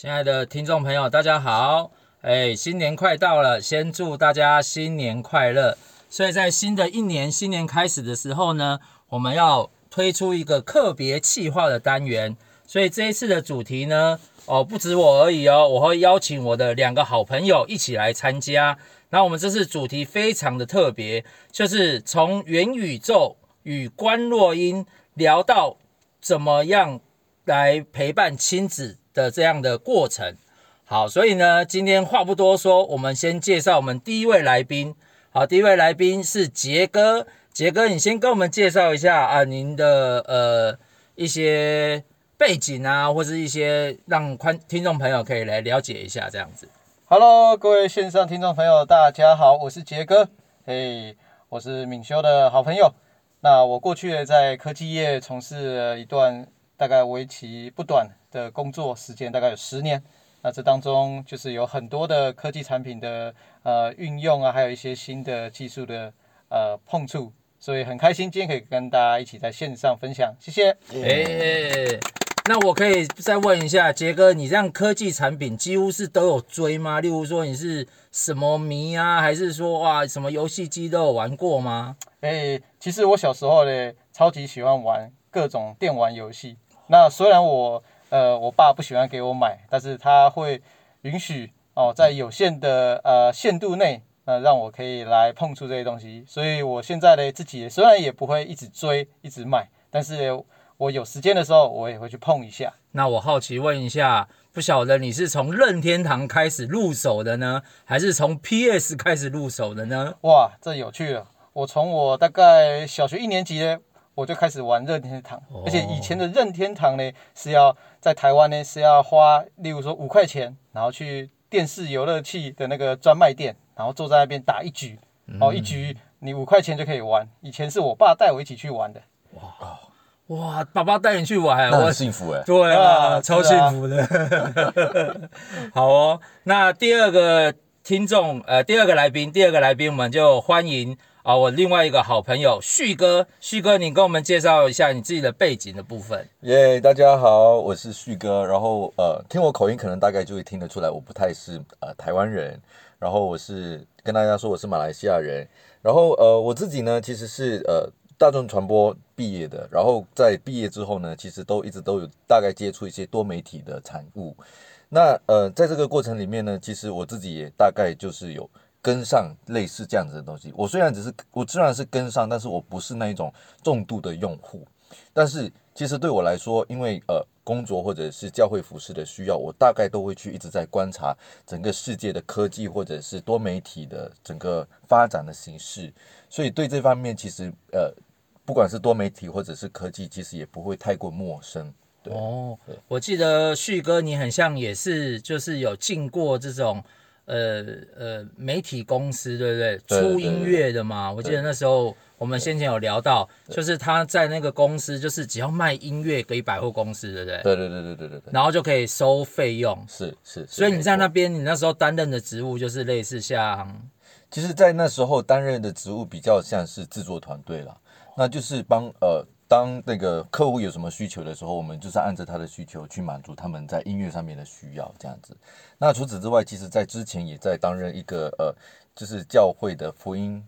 亲爱的听众朋友，大家好！哎，新年快到了，先祝大家新年快乐。所以在新的一年，新年开始的时候呢，我们要推出一个特别企划的单元。所以这一次的主题呢，哦，不止我而已哦，我会邀请我的两个好朋友一起来参加。那我们这次主题非常的特别，就是从元宇宙与观落音聊到怎么样来陪伴亲子。的这样的过程，好，所以呢，今天话不多说，我们先介绍我们第一位来宾。好，第一位来宾是杰哥，杰哥，你先跟我们介绍一下啊，您的呃一些背景啊，或是一些让观听众朋友可以来了解一下这样子。Hello，各位线上听众朋友，大家好，我是杰哥，嘿，我是敏修的好朋友。那我过去在科技业从事了一段大概为期不短。的工作时间大概有十年，那这当中就是有很多的科技产品的呃运用啊，还有一些新的技术的呃碰触，所以很开心今天可以跟大家一起在线上分享，谢谢。哎，那我可以再问一下杰哥，你这样科技产品几乎是都有追吗？例如说你是什么迷啊，还是说哇什么游戏机都有玩过吗？哎，其实我小时候呢，超级喜欢玩各种电玩游戏，那虽然我。呃，我爸不喜欢给我买，但是他会允许哦，在有限的呃限度内，呃，让我可以来碰触这些东西。所以我现在呢，自己虽然也不会一直追，一直买，但是我有时间的时候，我也会去碰一下。那我好奇问一下，不晓得你是从任天堂开始入手的呢，还是从 PS 开始入手的呢？哇，这有趣了！我从我大概小学一年级呢。我就开始玩任天堂，而且以前的任天堂呢，是要在台湾呢是要花，例如说五块钱，然后去电视游乐器的那个专卖店，然后坐在那边打一局，哦，一局你五块钱就可以玩。以前是我爸带我一起去玩的。哇哇，爸爸带你去玩，我很幸福哎。对啊，超幸福的。好哦，那第二个听众，呃，第二个来宾，第二个来宾，我们就欢迎。啊，我另外一个好朋友旭哥，旭哥，你跟我们介绍一下你自己的背景的部分。耶，大家好，我是旭哥。然后呃，听我口音，可能大概就会听得出来，我不太是呃台湾人。然后我是跟大家说我是马来西亚人。然后呃，我自己呢，其实是呃大众传播毕业的。然后在毕业之后呢，其实都一直都有大概接触一些多媒体的产物。那呃，在这个过程里面呢，其实我自己也大概就是有。跟上类似这样子的东西，我虽然只是我虽然是跟上，但是我不是那一种重度的用户。但是其实对我来说，因为呃工作或者是教会服饰的需要，我大概都会去一直在观察整个世界的科技或者是多媒体的整个发展的形式，所以对这方面其实呃不管是多媒体或者是科技，其实也不会太过陌生。对哦，我记得旭哥你很像也是就是有进过这种。呃呃，媒体公司对不对？出音乐的嘛，我记得那时候我们先前有聊到，就是他在那个公司，就是只要卖音乐给百货公司，对不对？对对对对对对对。然后就可以收费用。是是。所以你在那边，你那时候担任的职务就是类似像，其实，在那时候担任的职务比较像是制作团队了，那就是帮呃。当那个客户有什么需求的时候，我们就是按照他的需求去满足他们在音乐上面的需要，这样子。那除此之外，其实在之前也在担任一个呃，就是教会的福音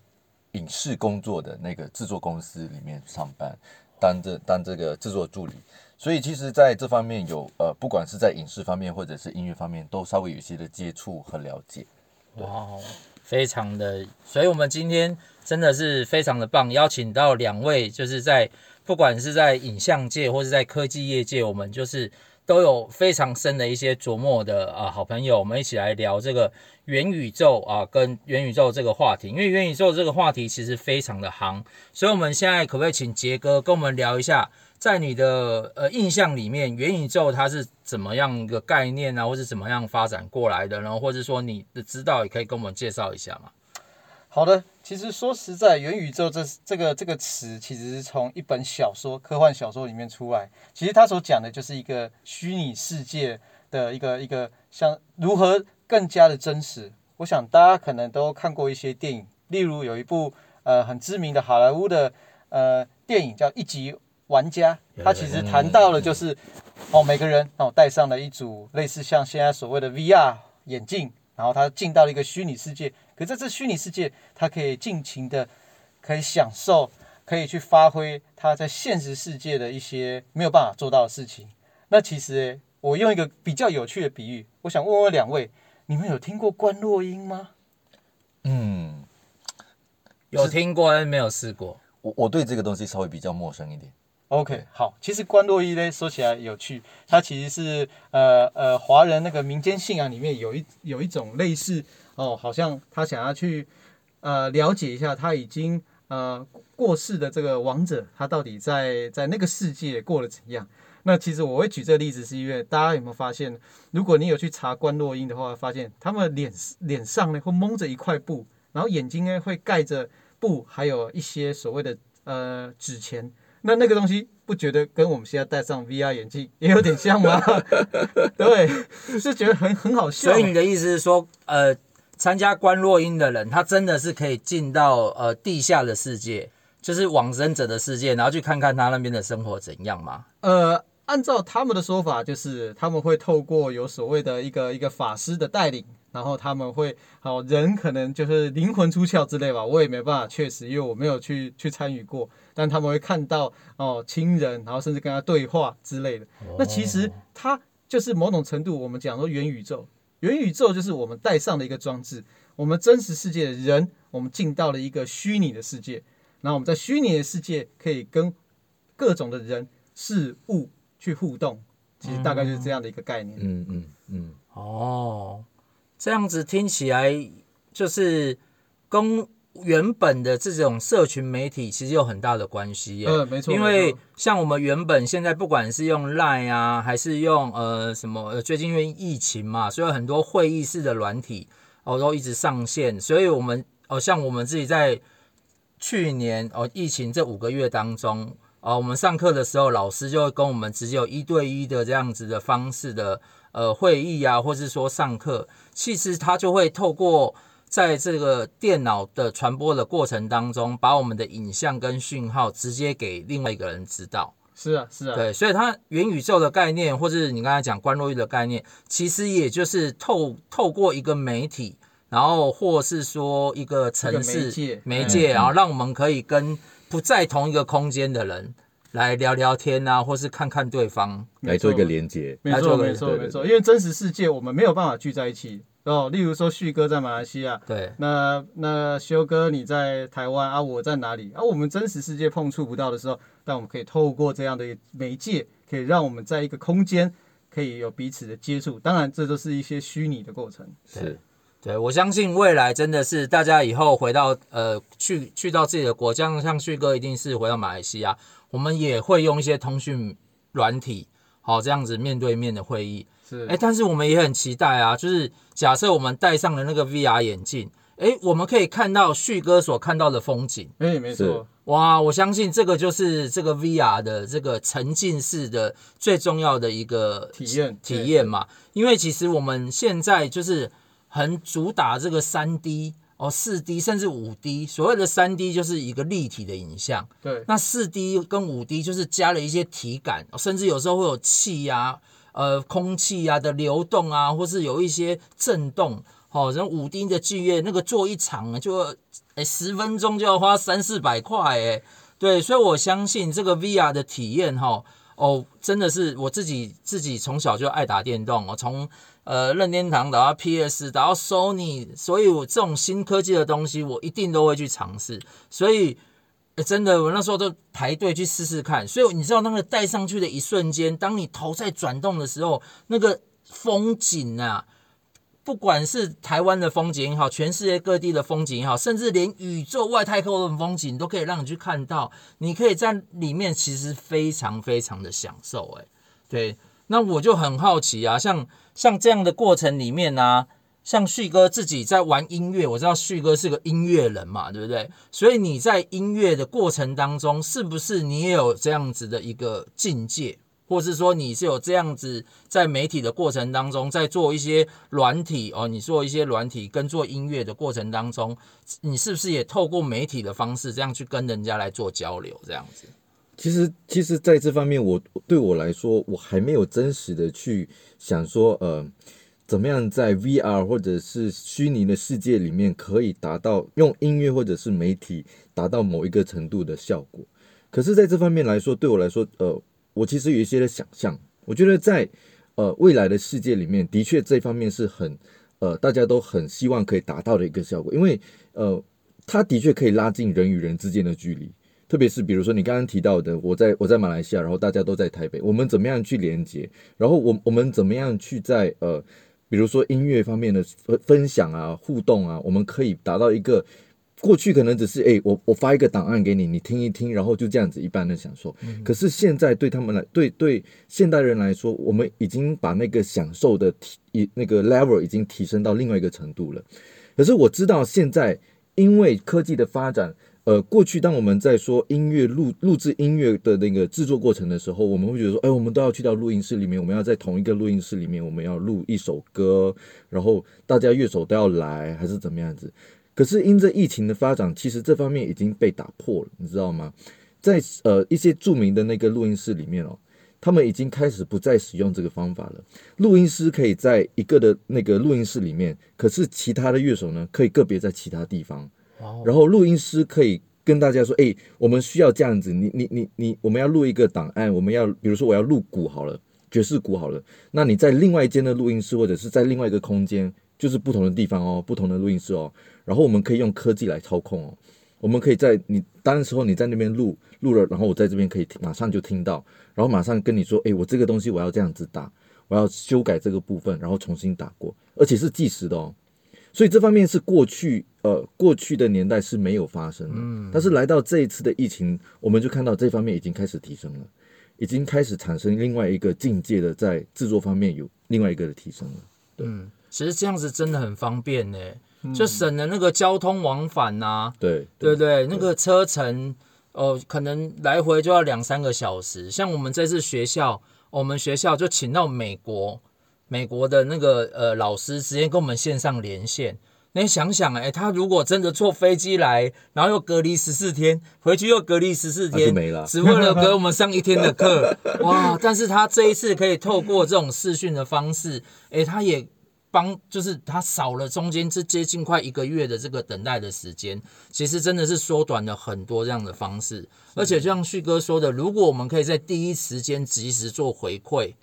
影视工作的那个制作公司里面上班，当这当这个制作助理。所以其实在这方面有呃，不管是在影视方面或者是音乐方面，都稍微有一些的接触和了解。哇，非常的，所以我们今天真的是非常的棒，邀请到两位就是在。不管是在影像界或是在科技业界，我们就是都有非常深的一些琢磨的啊好朋友，我们一起来聊这个元宇宙啊，跟元宇宙这个话题。因为元宇宙这个话题其实非常的行，所以我们现在可不可以请杰哥跟我们聊一下，在你的呃印象里面，元宇宙它是怎么样一个概念啊，或是怎么样发展过来的？然后或者说你的知道也可以跟我们介绍一下吗？好的，其实说实在，元宇宙这这个这个词，其实是从一本小说，科幻小说里面出来。其实它所讲的就是一个虚拟世界的一个一个，像如何更加的真实。我想大家可能都看过一些电影，例如有一部呃很知名的好莱坞的呃电影叫《一级玩家，它其实谈到了就是哦，每个人哦戴上了一组类似像现在所谓的 VR 眼镜，然后他进到了一个虚拟世界。可在这虚拟世界，他可以尽情的可以享受，可以去发挥他在现实世界的一些没有办法做到的事情。那其实我用一个比较有趣的比喻，我想问问两位，你们有听过观落音吗？嗯，有听过，但没有试过。我我对这个东西稍微比较陌生一点。OK，好，其实观落阴呢，说起来有趣，它其实是呃呃华人那个民间信仰里面有一有一种类似哦，好像他想要去呃了解一下他已经呃过世的这个王者，他到底在在那个世界过得怎样。那其实我会举这个例子，是因为大家有没有发现，如果你有去查观落阴的话，发现他们脸脸上呢会蒙着一块布，然后眼睛呢会盖着布，还有一些所谓的呃纸钱。那那个东西不觉得跟我们现在戴上 VR 眼镜也有点像吗？对，是觉得很很好笑。所以你的意思是说，呃，参加观落阴的人，他真的是可以进到呃地下的世界，就是往生者的世界，然后去看看他那边的生活怎样吗？呃，按照他们的说法，就是他们会透过有所谓的一个一个法师的带领。然后他们会，好人可能就是灵魂出窍之类吧，我也没办法确实，因为我没有去去参与过。但他们会看到哦亲人，然后甚至跟他对话之类的。那其实它就是某种程度，我们讲说元宇宙，元宇宙就是我们带上的一个装置。我们真实世界的人，我们进到了一个虚拟的世界，然后我们在虚拟的世界可以跟各种的人事物去互动。其实大概就是这样的一个概念。嗯嗯嗯。哦。这样子听起来，就是跟原本的这种社群媒体其实有很大的关系耶。嗯，没错。因为像我们原本现在不管是用 Line 啊，还是用呃什么，最近因为疫情嘛，所以很多会议室的软体哦都一直上线，所以我们哦像我们自己在去年哦疫情这五个月当中哦，我们上课的时候，老师就会跟我们直接有一对一的这样子的方式的。呃，会议啊，或是说上课，其实他就会透过在这个电脑的传播的过程当中，把我们的影像跟讯号直接给另外一个人知道。是啊，是啊，对，所以它元宇宙的概念，或是你刚才讲观落阴的概念，其实也就是透透过一个媒体，然后或是说一个城市媒介，媒介，然后让我们可以跟不在同一个空间的人。来聊聊天啊，或是看看对方，来做一个连接。没错，没错，没错。因为真实世界我们没有办法聚在一起哦。例如说，旭哥在马来西亚，对，那那修哥你在台湾啊，我在哪里啊？我们真实世界碰触不到的时候，但我们可以透过这样的媒介，可以让我们在一个空间可以有彼此的接触。当然，这都是一些虚拟的过程。是，对，我相信未来真的是大家以后回到呃去去到自己的国家，像旭哥一定是回到马来西亚。我们也会用一些通讯软体，好，这样子面对面的会议。是，哎，但是我们也很期待啊，就是假设我们戴上了那个 VR 眼镜，哎，我们可以看到旭哥所看到的风景。哎，没错。哇，我相信这个就是这个 VR 的这个沉浸式的最重要的一个体验体验嘛。因为其实我们现在就是很主打这个三 D。哦，四 D 甚至五 D，所谓的三 D 就是一个立体的影像。对，那四 D 跟五 D 就是加了一些体感，甚至有时候会有气呀、啊、呃空气、啊、的流动啊，或是有一些震动。哦，然后五丁的剧院那个做一场就诶十分钟就要花三四百块诶。对，所以我相信这个 VR 的体验哈，哦，真的是我自己自己从小就爱打电动，我从。呃，任天堂打到 PS，打到 Sony，所以我这种新科技的东西，我一定都会去尝试。所以，真的，我那时候都排队去试试看。所以你知道，那个戴上去的一瞬间，当你头在转动的时候，那个风景啊，不管是台湾的风景也好，全世界各地的风景也好，甚至连宇宙外太空的风景都可以让你去看到。你可以在里面，其实非常非常的享受。哎，对，那我就很好奇啊，像。像这样的过程里面呢、啊，像旭哥自己在玩音乐，我知道旭哥是个音乐人嘛，对不对？所以你在音乐的过程当中，是不是你也有这样子的一个境界，或是说你是有这样子在媒体的过程当中，在做一些软体哦，你做一些软体跟做音乐的过程当中，你是不是也透过媒体的方式这样去跟人家来做交流，这样子？其实其实在这方面我，我对我来说，我还没有真实的去想说，呃，怎么样在 VR 或者是虚拟的世界里面可以达到用音乐或者是媒体达到某一个程度的效果。可是，在这方面来说，对我来说，呃，我其实有一些的想象。我觉得在呃未来的世界里面，的确这方面是很呃大家都很希望可以达到的一个效果，因为呃。它的确可以拉近人与人之间的距离，特别是比如说你刚刚提到的，我在我在马来西亚，然后大家都在台北，我们怎么样去连接？然后我我们怎么样去在呃，比如说音乐方面的分分享啊、互动啊，我们可以达到一个过去可能只是诶，我我发一个档案给你，你听一听，然后就这样子一般的享受。嗯。可是现在对他们来，对对现代人来说，我们已经把那个享受的提一那个 level 已经提升到另外一个程度了。可是我知道现在。因为科技的发展，呃，过去当我们在说音乐录录制音乐的那个制作过程的时候，我们会觉得说，哎，我们都要去到录音室里面，我们要在同一个录音室里面，我们要录一首歌，然后大家乐手都要来，还是怎么样子？可是因着疫情的发展，其实这方面已经被打破了，你知道吗？在呃一些著名的那个录音室里面哦，他们已经开始不再使用这个方法了。录音师可以在一个的那个录音室里面，可是其他的乐手呢，可以个别在其他地方。然后录音师可以跟大家说：“哎，我们需要这样子，你你你你，我们要录一个档案，我们要比如说我要录鼓好了，爵士鼓好了，那你在另外一间的录音室或者是在另外一个空间，就是不同的地方哦，不同的录音室哦。然后我们可以用科技来操控哦，我们可以在你当时候你在那边录录了，然后我在这边可以马上就听到，然后马上跟你说：哎，我这个东西我要这样子打，我要修改这个部分，然后重新打过，而且是计时的哦。”所以这方面是过去呃过去的年代是没有发生的，嗯，但是来到这一次的疫情，我们就看到这方面已经开始提升了，已经开始产生另外一个境界的，在制作方面有另外一个的提升了。对，嗯，其实这样子真的很方便呢，就省了那个交通往返呐，啊，对对？对，那个车程哦，可能来回就要两三个小时。像我们这次学校，我们学校就请到美国。美国的那个呃老师直接跟我们线上连线，你想想哎，他如果真的坐飞机来，然后又隔离十四天，回去又隔离十四天，没了，只为了 给我们上一天的课，哇！但是他这一次可以透过这种视讯的方式，哎，他也帮，就是他少了中间这接近快一个月的这个等待的时间，其实真的是缩短了很多这样的方式，而且就像旭哥说的，如果我们可以在第一时间及时做回馈。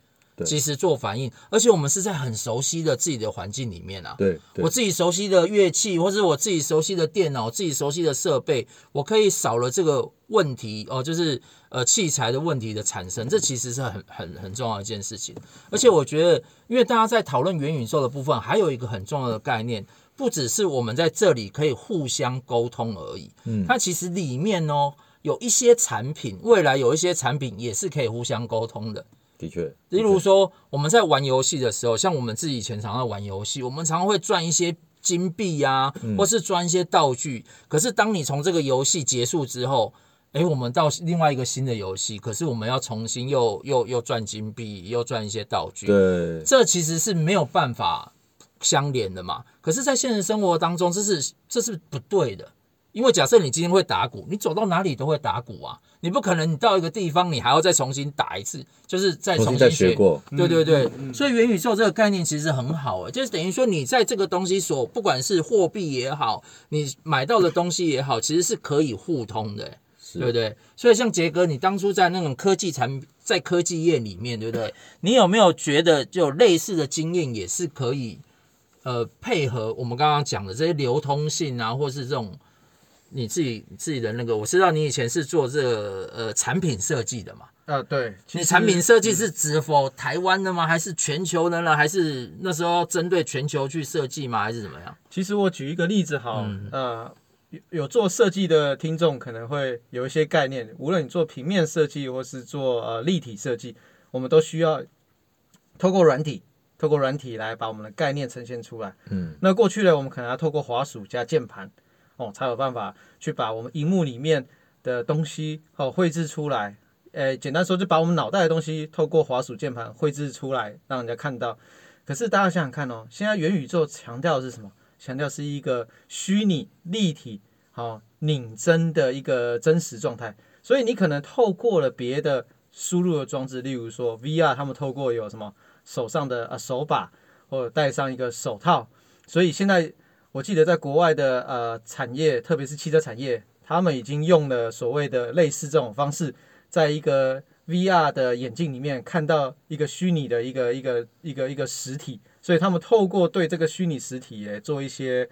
及时做反应，而且我们是在很熟悉的自己的环境里面啊。对，对我自己熟悉的乐器，或者我自己熟悉的电脑，自己熟悉的设备，我可以少了这个问题哦，就是呃器材的问题的产生，这其实是很很很重要的一件事情。而且我觉得，因为大家在讨论元宇宙的部分，还有一个很重要的概念，不只是我们在这里可以互相沟通而已。嗯，它其实里面哦有一些产品，未来有一些产品也是可以互相沟通的。的确，例如说我们在玩游戏的时候，像我们自己以前常常玩游戏，我们常常会赚一些金币呀，或是赚一些道具。可是当你从这个游戏结束之后，哎，我们到另外一个新的游戏，可是我们要重新又又又赚金币，又赚一些道具。对，这其实是没有办法相连的嘛。可是，在现实生活当中，这是这是不对的。因为假设你今天会打鼓，你走到哪里都会打鼓啊，你不可能你到一个地方你还要再重新打一次，就是再重新学，重新学过。对对对，嗯嗯、所以元宇宙这个概念其实很好诶，就是等于说你在这个东西所不管是货币也好，你买到的东西也好，其实是可以互通的，对不对？所以像杰哥，你当初在那种科技产在科技业里面，对不对？你有没有觉得就有类似的经验也是可以呃配合我们刚刚讲的这些流通性啊，或是这种。你自己自己的那个，我知道你以前是做这个呃产品设计的嘛？啊，对。你产品设计是指否台湾的吗？嗯、还是全球的呢？还是那时候针对全球去设计吗？还是怎么样？其实我举一个例子好，嗯、呃，有有做设计的听众可能会有一些概念。无论你做平面设计或是做呃立体设计，我们都需要透过软体，透过软体来把我们的概念呈现出来。嗯。那过去呢，我们可能要透过滑鼠加键盘。哦，才有办法去把我们荧幕里面的东西哦绘制出来。诶，简单说，就把我们脑袋的东西透过滑鼠键盘绘制出来，让人家看到。可是大家想想看哦，现在元宇宙强调的是什么？强调是一个虚拟、立体、好、哦、拟真的一个真实状态。所以你可能透过了别的输入的装置，例如说 VR，他们透过有什么手上的呃手把，或者戴上一个手套。所以现在我记得在国外的呃产业，特别是汽车产业，他们已经用了所谓的类似这种方式，在一个 VR 的眼镜里面看到一个虚拟的一个一个一个一个实体，所以他们透过对这个虚拟实体诶做一些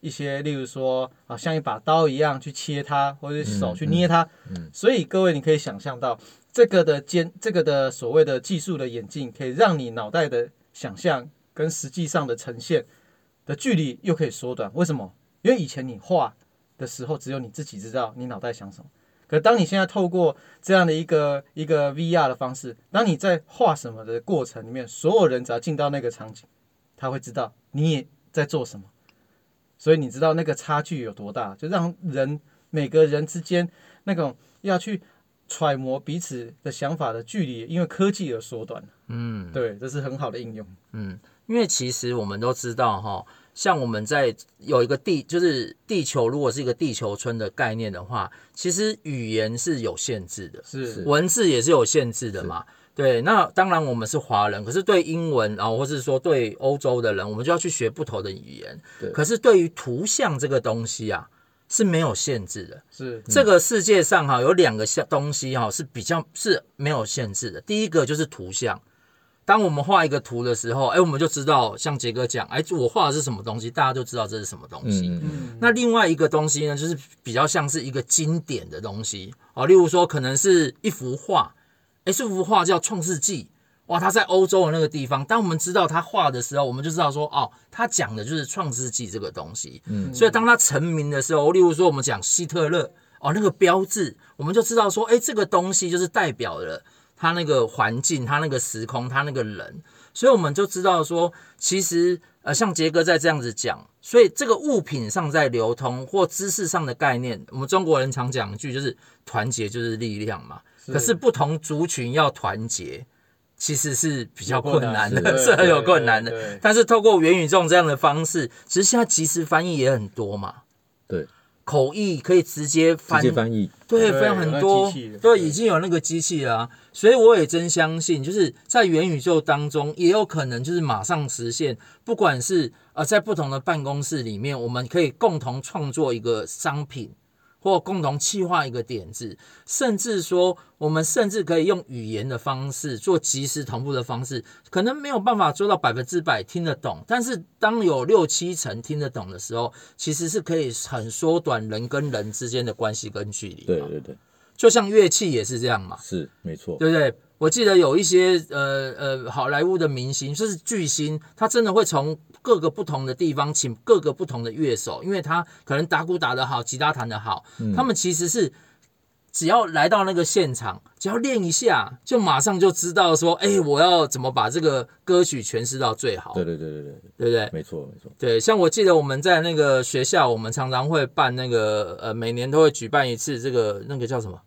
一些，例如说啊像一把刀一样去切它，或者手去捏它。嗯，嗯，所以各位你可以想象到这个的尖这个的所谓的技术的眼镜，可以让你脑袋的想象跟实际上的呈现的距离又可以缩短。为什么？因为以前你画的时候，只有你自己知道你脑袋想什么。可当你现在透过这样的一个一个 VR 的方式，当你在画什么的过程里面，所有人只要进到那个场景，他会知道你也在做什么。所以你知道那个差距有多大，就让人每个人之间那种要去揣摩彼此的想法的距离，因为科技而缩短。嗯，对，这是很好的应用。嗯，因为其实我们都知道哈。像我们在有一个地，就是地球，如果是一个地球村的概念的话，其实语言是有限制的，是文字也是有限制的嘛。对，那当然我们是华人，可是对英文，然后或是说对欧洲的人，我们就要去学不同的语言。对，可是对于图像这个东西啊，是没有限制的。是这个世界上哈有两个像东西哈是比较是没有限制的，第一个就是图像。当我们画一个图的时候，哎，我们就知道，像杰哥讲，哎，我画的是什么东西，大家就知道这是什么东西。那另外一个东西呢，就是比较像是一个经典的东西哦，例如说，可能是一幅画，哎，这幅画叫《创世纪》，哇，它在欧洲的那个地方。当我们知道他画的时候，我们就知道说，哦，他讲的就是《创世纪》这个东西。嗯。所以当他成名的时候，例如说我们讲希特勒，哦，那个标志，我们就知道说，哎，这个东西就是代表了。他那个环境，他那个时空，他那个人，所以我们就知道说，其实呃，像杰哥在这样子讲，所以这个物品上在流通或知识上的概念，我们中国人常讲一句就是团结就是力量嘛。是。可是不同族群要团结，其实是比较困难的，是，是很有困难的。但是透过元宇宙这样的方式，其实现在即时翻译也很多嘛。对。口译可以直接翻，直接翻译，对，非常很多，对，已经有那个机器了。啊，所以我也真相信，就是在元宇宙当中，也有可能就是马上实现，不管是呃在不同的办公室里面，我们可以共同创作一个商品。或共同企划一个点子，甚至说，我们甚至可以用语言的方式做即时同步的方式，可能没有办法做到百分之百听得懂，但是当有六七成听得懂的时候，其实是可以很缩短人跟人之间的关系跟距离。对对对，就像乐器也是这样嘛，是没错，对不对？我记得有一些呃呃好莱坞的明星，就是巨星，他真的会从各个不同的地方请各个不同的乐手，因为他可能打鼓打得好，吉他弹得好，嗯、他们其实是只要来到那个现场，只要练一下，就马上就知道说，哎，我要怎么把这个歌曲诠释到最好。对对对对对，对不对？没错没错。对，像我记得我们在那个学校，我们常常会办那个呃，每年都会举办一次这个那个叫什么？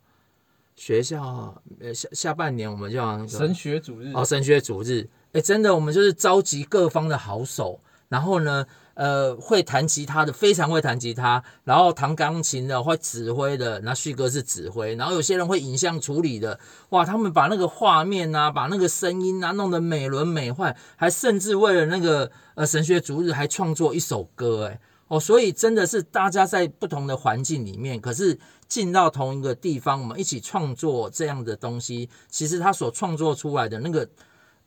学校呃下下半年我们叫神学主日哦，神学主日，哎，真的我们就是召集各方的好手，然后呢，呃，会弹吉他的非常会弹吉他，然后弹钢琴的会指挥的，那旭哥是指挥，然后有些人会影像处理的，哇，他们把那个画面啊，把那个声音啊弄得美轮美奂，还甚至为了那个呃神学主日还创作一首歌，哎。哦，所以真的是大家在不同的环境里面，可是进到同一个地方，我们一起创作这样的东西。其实他所创作出来的那个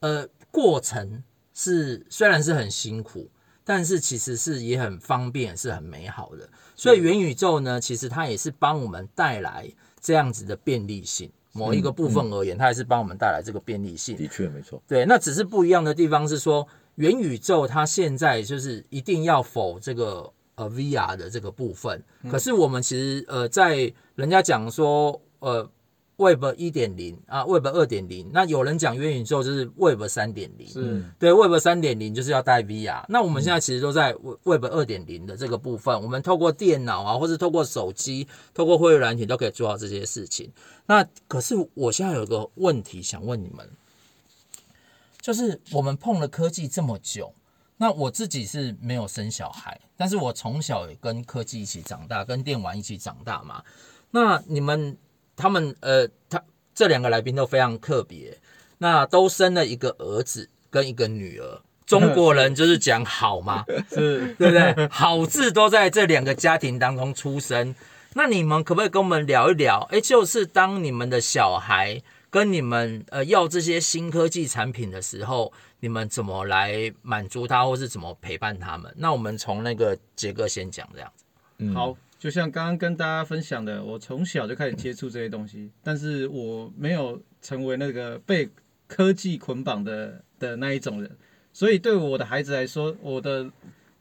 呃过程是虽然是很辛苦，但是其实是也很方便，是很美好的。所以元宇宙呢，其实它也是帮我们带来这样子的便利性。某一个部分而言，它也是帮我们带来这个便利性。的确没错。对，那只是不一样的地方是说。元宇宙它现在就是一定要否这个呃 VR 的这个部分，可是我们其实呃在人家讲说呃 Web 一点零啊 Web 二点零，那有人讲元宇宙就是 Web 三点零，是。对 Web 三点零就是要带 VR，那我们现在其实都在 Web 二点零的这个部分，我们透过电脑啊，或是透过手机，透过会议软体都可以做到这些事情。那可是我现在有个问题想问你们。就是我们碰了科技这么久，那我自己是没有生小孩，但是我从小也跟科技一起长大，跟电玩一起长大嘛。那你们他们呃，他这两个来宾都非常特别，那都生了一个儿子跟一个女儿。中国人就是讲好嘛，是对不对？好字都在这两个家庭当中出生。那你们可不可以跟我们聊一聊？哎，就是当你们的小孩跟你们呃要这些新科技产品的时候，你们怎么来满足他，或是怎么陪伴他们？那我们从那个杰哥先讲这样子。嗯，好，就像刚刚跟大家分享的，我从小就开始接触这些东西，但是我没有成为那个被科技捆绑的的那一种人，所以对我的孩子来说，我的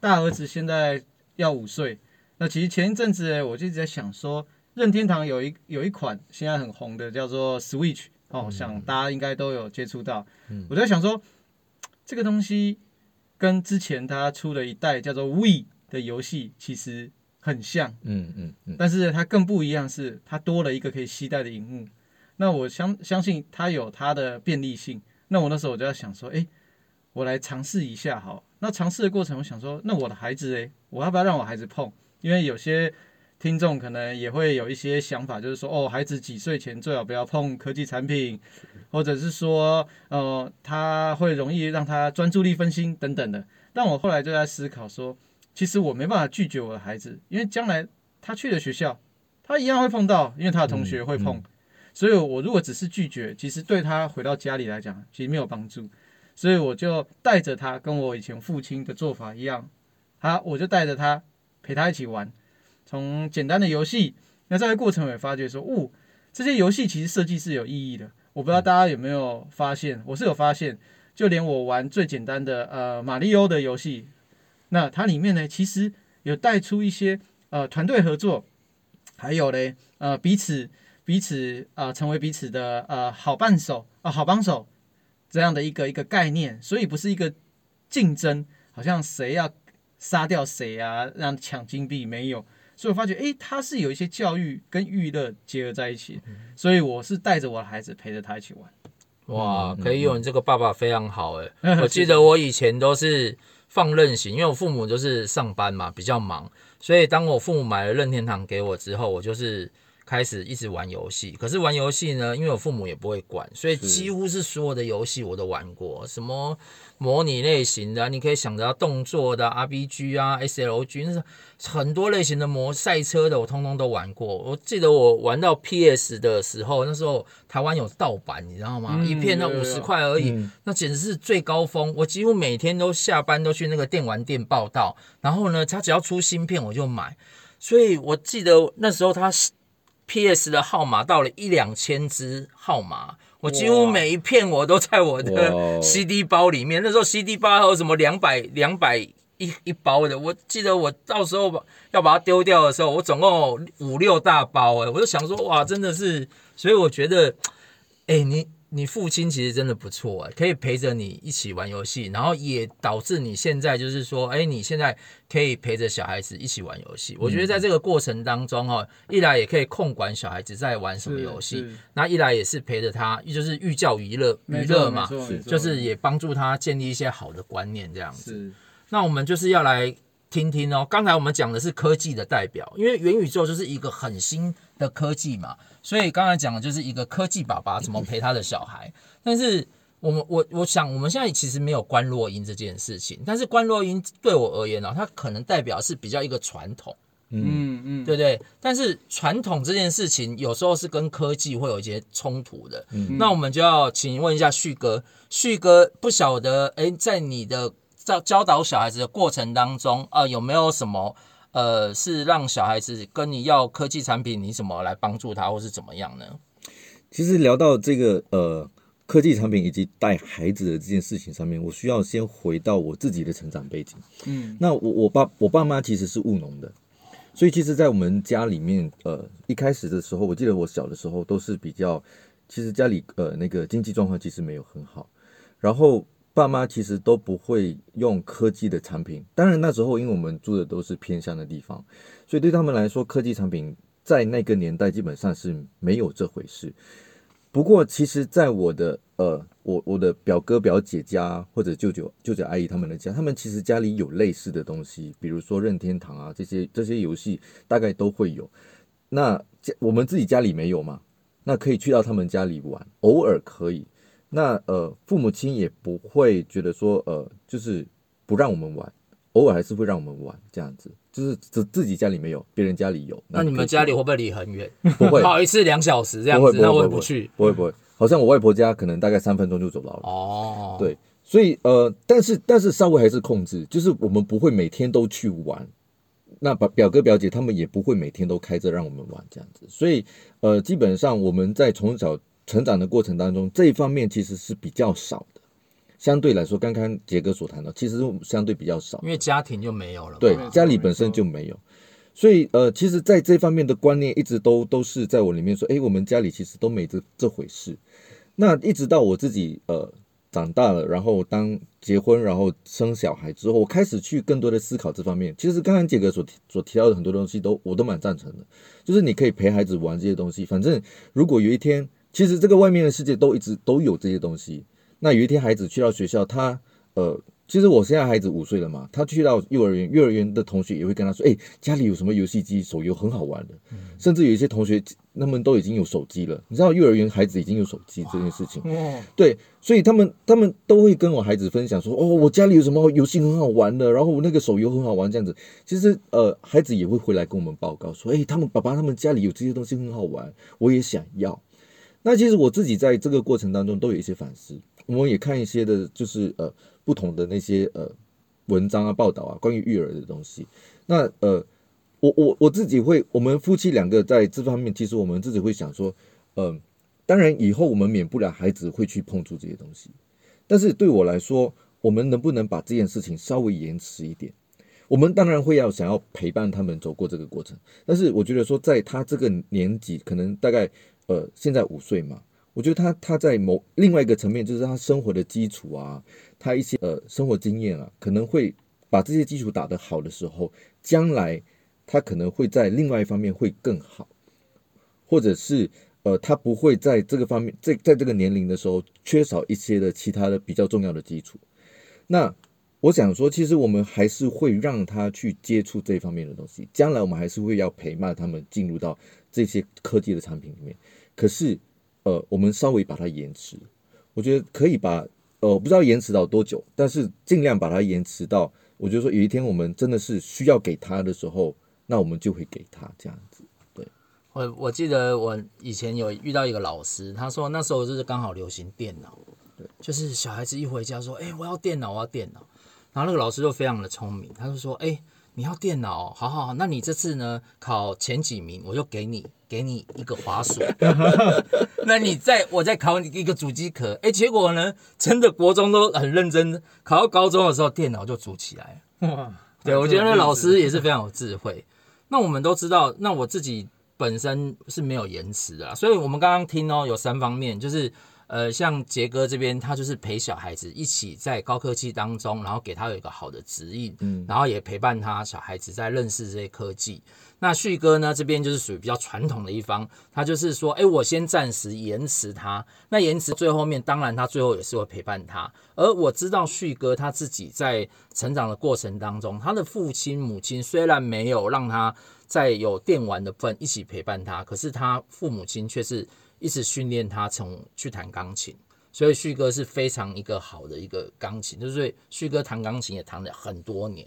大儿子现在要五岁。那其实前一阵子我就一直在想说，任天堂有一有一款现在很红的叫做 Switch 哦，想大家应该都有接触到。我在想说，这个东西跟之前他出了一代叫做 Wii 的游戏其实很像，嗯嗯嗯，但是它更不一样是它多了一个可以携带的荧幕。那我相相信它有它的便利性。那我那时候我就在想说，诶，我来尝试一下好。那尝试的过程，我想说，那我的孩子哎，我要不要让我孩子碰？因为有些听众可能也会有一些想法，就是说，哦，孩子几岁前最好不要碰科技产品，或者是说，呃，他会容易让他专注力分心等等的。但我后来就在思考说，其实我没办法拒绝我的孩子，因为将来他去了学校，他一样会碰到，因为他的同学会碰。所以，我如果只是拒绝，其实对他回到家里来讲，其实没有帮助。所以，我就带着他，跟我以前父亲的做法一样，他，我就带着他。陪他一起玩，从简单的游戏，那在过程我也发觉说，哦，这些游戏其实设计是有意义的。我不知道大家有没有发现，我是有发现，就连我玩最简单的呃马里欧的游戏，那它里面呢，其实有带出一些呃团队合作，还有嘞呃彼此彼此啊、呃、成为彼此的呃好伴手啊、呃、好帮手这样的一个一个概念，所以不是一个竞争，好像谁要。杀掉谁啊？让抢金币没有，所以我发觉，诶，他是有一些教育跟娱乐结合在一起，所以我是带着我的孩子陪着他一起玩。哇，可以有你这个爸爸非常好诶。我记得我以前都是放任型，因为我父母就是上班嘛，比较忙，所以当我父母买了任天堂给我之后，我就是。开始一直玩游戏，可是玩游戏呢，因为我父母也不会管，所以几乎是所有的游戏我都玩过。什么模拟类型的，你可以想到动作的 RPG 啊、SLG，那是很多类型的模赛车的，我通通都玩过。我记得我玩到 PS 的时候，那时候台湾有盗版，你知道吗？嗯、一片那五十块而已，嗯、那简直是最高峰。我几乎每天都下班都去那个电玩店报道，然后呢，他只要出新片我就买。所以我记得那时候他。P.S. 的号码到了一两千只号码，我几乎每一片我都在我的 CD 包里面。那时候 CD 包还有什么两百两百一一包的，我记得我到时候把要把它丢掉的时候，我总共五六大包哎，我就想说哇，真的是，所以我觉得，哎，你。你父亲其实真的不错啊，可以陪着你一起玩游戏，然后也导致你现在就是说，哎，你现在可以陪着小孩子一起玩游戏。我觉得在这个过程当中，哈，一来也可以控管小孩子在玩什么游戏，那一来也是陪着他，就是寓教于乐，娱乐嘛，就是也帮助他建立一些好的观念这样子。那我们就是要来听听哦，刚才我们讲的是科技的代表，因为元宇宙就是一个很新的科技嘛。所以刚才讲的就是一个科技爸爸怎么陪他的小孩，但是我们我我想我们现在其实没有关洛音这件事情，但是关洛音对我而言呢，它可能代表是比较一个传统，嗯。嗯，对不对？但是传统这件事情有时候是跟科技会有一些冲突的，那我们就要请问一下旭哥，旭哥不晓得哎，在你的教教导小孩子的过程当中呃，有没有什么？呃，是让小孩子跟你要科技产品，你怎么来帮助他，或是怎么样呢？其实聊到这个呃科技产品以及带孩子的这件事情上面，我需要先回到我自己的成长背景。嗯，那我我爸我爸妈其实是务农的，所以其实，在我们家里面，呃，一开始的时候，我记得我小的时候都是比较，其实家里呃那个经济状况其实没有很好，然后。爸妈其实都不会用科技的产品，当然那时候因为我们住的都是偏乡的地方，所以对他们来说，科技产品在那个年代基本上是没有这回事。不过，其实，在我的呃，我我的表哥表姐家或者舅舅舅舅阿姨他们的家，他们其实家里有类似的东西，比如说任天堂啊这些这些游戏，大概都会有。那我们自己家里没有嘛？那可以去到他们家里玩，偶尔可以。那呃，父母亲也不会觉得说呃，就是不让我们玩，偶尔还是会让我们玩这样子。就是自自己家里没有，别人家里有。那你们家里会不会离很远？不会，跑一次两小时这样子，那我也不去。不会不会，好像我外婆家可能大概三分钟就走到了。哦，对，所以呃，但是但是稍微还是控制，就是我们不会每天都去玩。那表表哥表姐他们也不会每天都开着让我们玩这样子。所以呃，基本上我们在从小成长的过程当中，这一方面其实是比较少的。相对来说，刚刚杰哥所谈到，其实相对比较少，因为家庭就没有了。对，家里本身就没有，所以呃，其实在这方面的观念一直都都是在我里面说，哎，我们家里其实都没这这回事。那一直到我自己呃长大了，然后当结婚，然后生小孩之后，我开始去更多的思考这方面。其实刚刚杰哥所提所提到的很多东西都我都蛮赞成的，就是你可以陪孩子玩这些东西。反正如果有一天，其实这个外面的世界都一直都有这些东西。那有一天孩子去到学校，他呃，其实我现在孩子五岁了嘛，他去到幼儿园，幼儿园的同学也会跟他说，哎，家里有什么游戏机、手游很好玩的，甚至有一些同学他们都已经有手机了。你知道幼儿园孩子已经有手机这件事情，对，所以他们他们都会跟我孩子分享说，哦，我家里有什么游戏很好玩的，然后我那个手游很好玩这样子。其实呃，孩子也会回来跟我们报告说，哎，他们爸爸他们家里有这些东西很好玩，我也想要。那其实我自己在这个过程当中都有一些反思。我们也看一些的，就是呃不同的那些呃文章啊、报道啊，关于育儿的东西。那呃，我我我自己会，我们夫妻两个在这方面，其实我们自己会想说，嗯、当然以后我们免不了孩子会去碰触这些东西，但是对我来说，我们能不能把这件事情稍微延迟一点？我们当然会要想要陪伴他们走过这个过程，但是我觉得说，在他这个年纪，可能大概呃现在五岁嘛。我觉得他他在某另外一个层面，就是他生活的基础啊，他一些呃生活经验啊，可能会把这些基础打得好的时候，将来他可能会在另外一方面会更好，或者是呃他不会在这个方面在在这个年龄的时候缺少一些的其他的比较重要的基础。那我想说，其实我们还是会让他去接触这方面的东西，将来我们还是会要陪伴他们进入到这些科技的产品里面。可是。呃，我们稍微把它延迟，我觉得可以把，呃，我不知道延迟到多久，但是尽量把它延迟到，我觉得说有一天我们真的是需要给他的时候，那我们就会给他这样子。对，我我记得我以前有遇到一个老师，他说那时候就是刚好流行电脑，对，就是小孩子一回家说，哎，我要电脑，我要电脑，然后那个老师就非常的聪明，他就说，哎。你要电脑，好好好，那你这次呢考前几名，我就给你给你一个滑鼠。那你再我再考你一个主机壳，哎，结果呢，真的国中都很认真，考到高中的时候，电脑就组起来了。哇，对，我觉得那老师也是非常有智慧。那我们都知道，那我自己本身是没有延迟的啦，所以我们刚刚听哦，有三方面，就是。呃，像杰哥这边，他就是陪小孩子一起在高科技当中，然后给他有一个好的指引，嗯，然后也陪伴他小孩子在认识这些科技。那旭哥呢，这边就是属于比较传统的一方，他就是说，哎，我先暂时延迟他，那延迟最后面，当然他最后也是会陪伴他。而我知道旭哥他自己在成长的过程当中，他的父亲母亲虽然没有让他在有电玩的份一起陪伴他，可是他父母亲却是。一直训练他从去弹钢琴，所以旭哥是非常一个好的一个钢琴，就是旭哥弹钢琴也弹了很多年。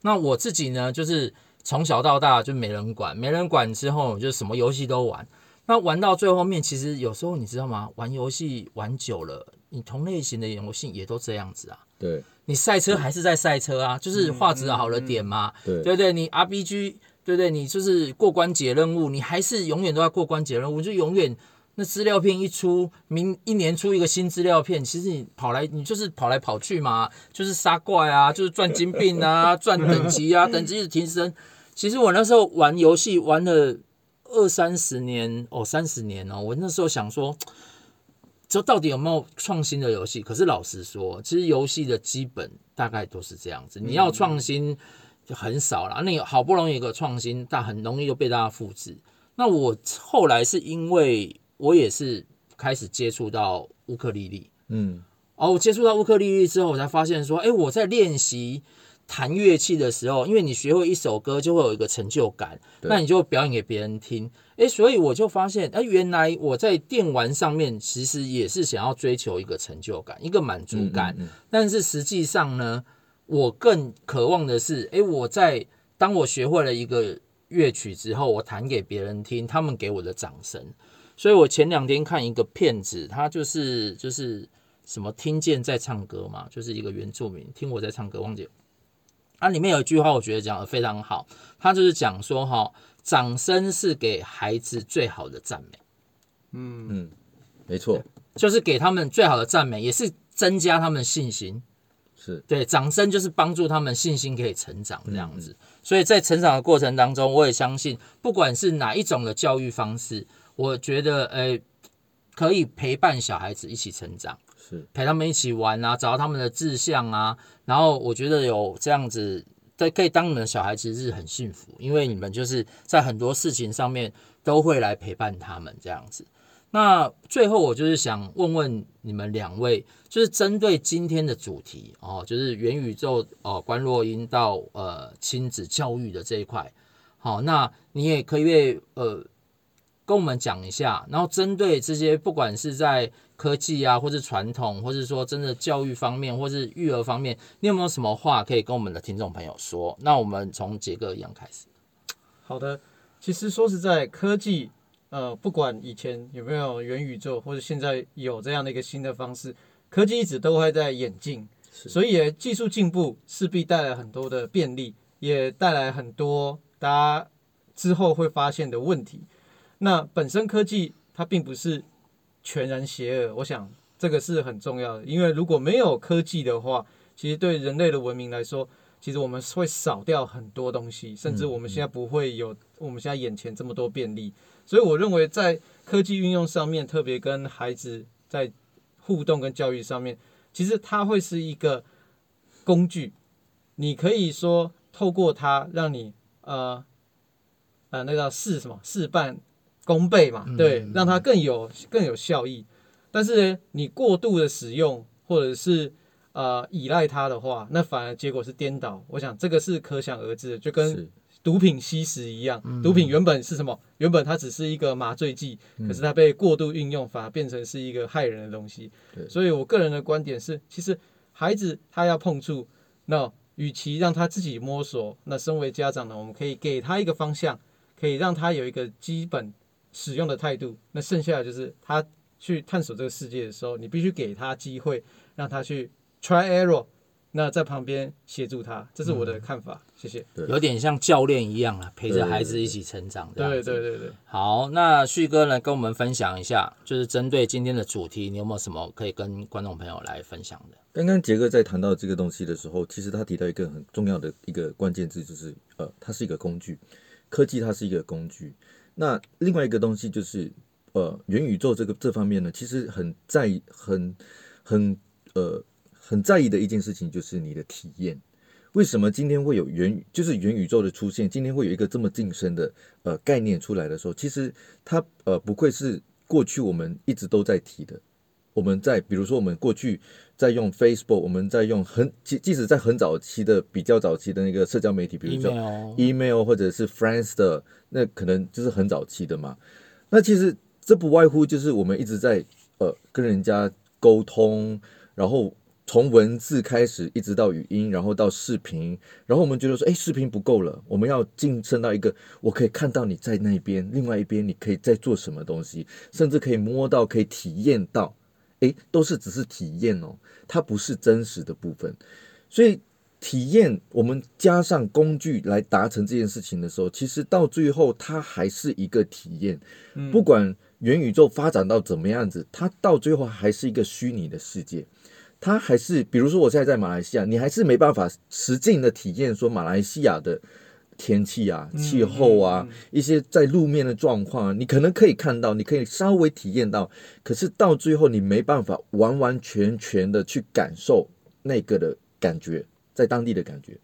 那我自己呢，就是从小到大就没人管，没人管之后就什么游戏都玩。那玩到最后面，其实有时候你知道吗？玩游戏玩久了，你同类型的游戏也都这样子啊。对，你赛车还是在赛车啊，就是画质好了点嘛。对对对，你 RPG，对对，你就是过关解任务，你还是永远都在过关解任务，就永远。那资料片一出，明一年出一个新资料片，其实你跑来，你就是跑来跑去嘛，就是杀怪啊，就是赚金币啊，赚等级啊，等级的提升。其实我那时候玩游戏玩了二三十年哦，三十年哦，我那时候想说，这到底有没有创新的游戏？可是老实说，其实游戏的基本大概都是这样子，你要创新就很少了。那好不容易有个创新，但很容易就被大家复制。那我后来是因为。我也是开始接触到乌克丽丽，嗯，哦，我接触到乌克丽丽之后，我才发现说，哎，我在练习弹乐器的时候，因为你学会一首歌，就会有一个成就感，那你就表演给别人听。诶，所以我就发现，哎，原来我在电玩上面其实也是想要追求一个成就感，一个满足感。嗯嗯嗯。但是实际上呢，我更渴望的是，哎，我在当我学会了一个乐曲之后，我弹给别人听，他们给我的掌声。所以我前两天看一个片子，他就是就是什么听见在唱歌嘛，就是一个原住民听我在唱歌，忘记了。啊，里面有一句话，我觉得讲的非常好。他就是讲说，哈，掌声是给孩子最好的赞美。嗯嗯，没错，就是给他们最好的赞美，也是增加他们信心。是对，掌声就是帮助他们信心可以成长这样子。所以在成长的过程当中，我也相信，不管是哪一种的教育方式，我觉得，诶，可以陪伴小孩子一起成长。是陪他们一起玩啊，找到他们的志向啊，然后我觉得有这样子，在可以当你们的小孩，其实是很幸福，因为你们就是在很多事情上面都会来陪伴他们这样子。那最后我就是想问问你们两位，就是针对今天的主题哦，就是元宇宙哦，关若英到呃亲子教育的这一块，好，那你也可以呃跟我们讲一下，然后针对这些不管是在科技啊，或是传统，或是说真的教育方面，或是育儿方面，你有没有什么话可以跟我们的听众朋友说？那我们从杰哥一样开始。好的，其实说实在，科技，呃，不管以前有没有元宇宙，或者现在有这样的一个新的方式，科技一直都会在演进，所以技术进步势必带来很多的便利，也带来很多大家之后会发现的问题。那本身科技它并不是。全然邪恶，我想这个是很重要的，因为如果没有科技的话，其实对人类的文明来说，其实我们会少掉很多东西，甚至我们现在不会有我们现在眼前这么多便利。所以我认为在科技运用上面，特别跟孩子在互动跟教育上面，其实它会是一个工具，你可以说透过它让你呃呃那个事什么事半。功倍嘛，对，让它更有更有效益。但是呢，你过度的使用或者是呃依赖它的话，那反而结果是颠倒。我想这个是可想而知的，就跟毒品吸食一样。毒品原本是什么？原本它只是一个麻醉剂，可是它被过度运用，反而变成是一个害人的东西。所以我个人的观点是，其实孩子他要碰触，那与其让他自己摸索，那身为家长呢，我们可以给他一个方向，可以让他有一个基本。使用的态度，那剩下的就是他去探索这个世界的时候，你必须给他机会，让他去 try error，那在旁边协助他，这是我的看法。嗯、谢谢。有点像教练一样啊，陪着孩子一起成长。对对对对对。好，那旭哥呢，跟我们分享一下，就是针对今天的主题，你有没有什么可以跟观众朋友来分享的？刚刚杰哥在谈到这个东西的时候，其实他提到一个很重要的一个关键字，就是呃，它是一个工具，科技它是一个工具。那另外一个东西就是，呃，元宇宙这个这方面呢，其实很在意，很很呃很在意的一件事情就是你的体验。为什么今天会有元就是元宇宙的出现？今天会有一个这么晋升的呃概念出来的时候，其实它呃不愧是过去我们一直都在提的。我们在比如说我们过去在用 Facebook，我们在用很即即使在很早期的比较早期的那个社交媒体，比如说 email 或者是 Friendster。那可能就是很早期的嘛，那其实这不外乎就是我们一直在呃跟人家沟通，然后从文字开始一直到语音，然后到视频，然后我们觉得说，哎，视频不够了，我们要晋升到一个我可以看到你在那边，另外一边你可以在做什么东西，甚至可以摸到，可以体验到，哎，都是只是体验哦，它不是真实的部分，所以。体验，我们加上工具来达成这件事情的时候，其实到最后它还是一个体验。不管元宇宙发展到怎么样子，它到最后还是一个虚拟的世界。它还是，比如说我现在在马来西亚，你还是没办法实际的体验说马来西亚的天气啊、气候啊、一些在路面的状况啊，你可能可以看到，你可以稍微体验到，可是到最后你没办法完完全全的去感受那个的感觉。在当地的感觉，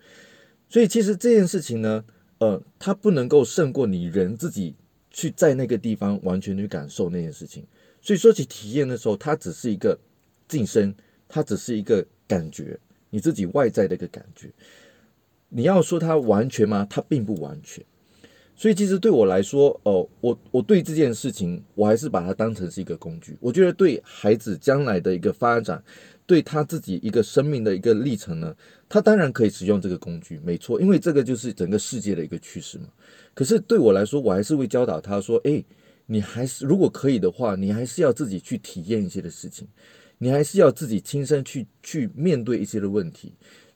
所以其实这件事情呢，呃，它不能够胜过你人自己去在那个地方完全去感受那件事情。所以说起体验的时候，它只是一个晋升，它只是一个感觉，你自己外在的一个感觉。你要说它完全吗？它并不完全。所以其实对我来说，哦、我我对这件事情，我还是把它当成是一个工具。我觉得对孩子将来的一个发展，对他自己一个生命的一个历程呢，他当然可以使用这个工具，没错，因为这个就是整个世界的一个趋势嘛。可是对我来说，我还是会教导他说，诶，你还是如果可以的话，你还是要自己去体验一些的事情，你还是要自己亲身去去面对一些的问题，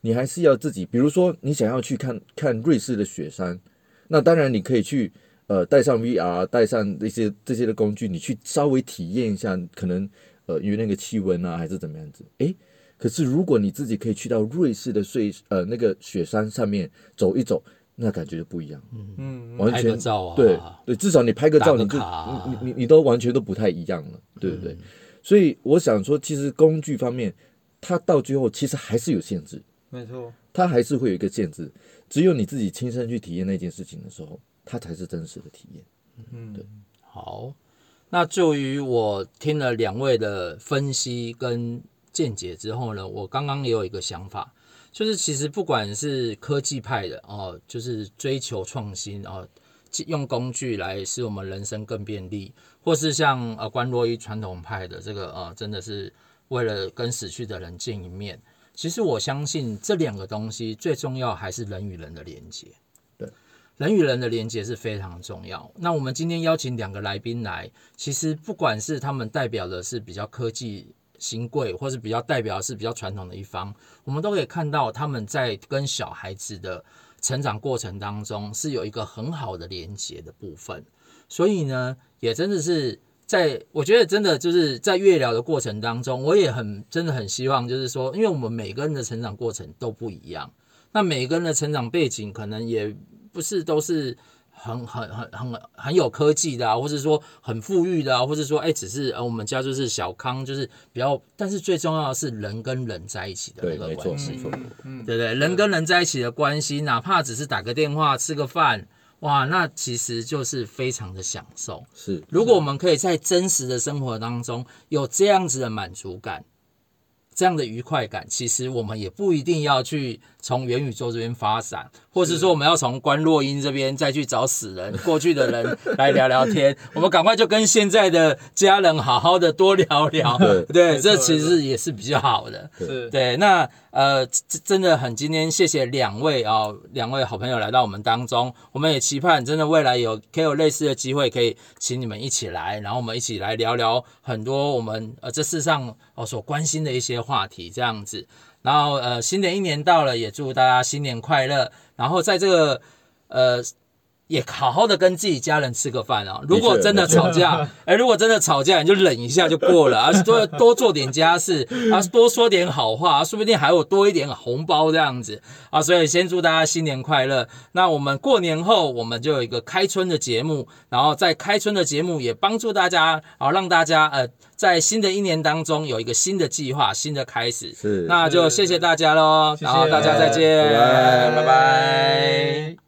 你还是要自己，比如说你想要去看看瑞士的雪山。那当然，你可以去，呃，带上 VR，带上那些这些的工具，你去稍微体验一下，可能，呃，因为那个气温啊，还是怎么样子？诶，可是如果你自己可以去到瑞士的瑞，呃，那个雪山上面走一走，那感觉就不一样。嗯嗯，完全照啊，对对，至少你拍个照，你就你你你都完全都不太一样了，对不对？嗯、所以我想说，其实工具方面，它到最后其实还是有限制。没错，它还是会有一个限制。只有你自己亲身去体验那件事情的时候，它才是真实的体验。嗯，对。好，那就于我听了两位的分析跟见解之后呢，我刚刚也有一个想法，就是其实不管是科技派的哦，就是追求创新哦，用工具来使我们人生更便利，或是像呃关若伊传统派的这个呃，真的是为了跟死去的人见一面。其实我相信这两个东西最重要还是人与人的连接。对，人与人的连接是非常重要。那我们今天邀请两个来宾来，其实不管是他们代表的是比较科技新贵，或是比较代表的是比较传统的一方，我们都可以看到他们在跟小孩子的成长过程当中是有一个很好的连接的部分。所以呢，也真的是。在我觉得真的就是在月聊的过程当中，我也很真的很希望，就是说，因为我们每个人的成长过程都不一样，那每个人的成长背景可能也不是都是很 很很很很有科技的啊，或者说很富裕的啊，或者说哎，只是呃我们家就是小康，就是比较，但是最重要的是人跟人在一起的那个关系，嗯，对不对？人跟人在一起的关系，哪怕只是打个电话、吃个饭。哇，那其实就是非常的享受。是，如果我们可以在真实的生活当中有这样子的满足感。这样的愉快感，其实我们也不一定要去从元宇宙这边发展，或是说我们要从关若英这边再去找死人过去的人 来聊聊天。我们赶快就跟现在的家人好好的多聊聊，对，对，这其实也是比较好的。是，对。那呃，真的很今天谢谢两位啊、哦，两位好朋友来到我们当中，我们也期盼真的未来有可以有类似的机会，可以请你们一起来，然后我们一起来聊聊很多我们呃这世上哦所关心的一些。话题这样子，然后呃，新的一年到了，也祝大家新年快乐。然后在这个呃。也好好的跟自己家人吃个饭啊！如果真的吵架，哎、欸，如果真的吵架，你就忍一下就过了，而是多多做点家事，啊，多说点好话，说不定还有多一点红包这样子啊！所以先祝大家新年快乐。那我们过年后，我们就有一个开春的节目，然后在开春的节目也帮助大家，啊，让大家呃，在新的一年当中有一个新的计划、新的开始。是，那就谢谢大家喽，然后大家再见。拜拜。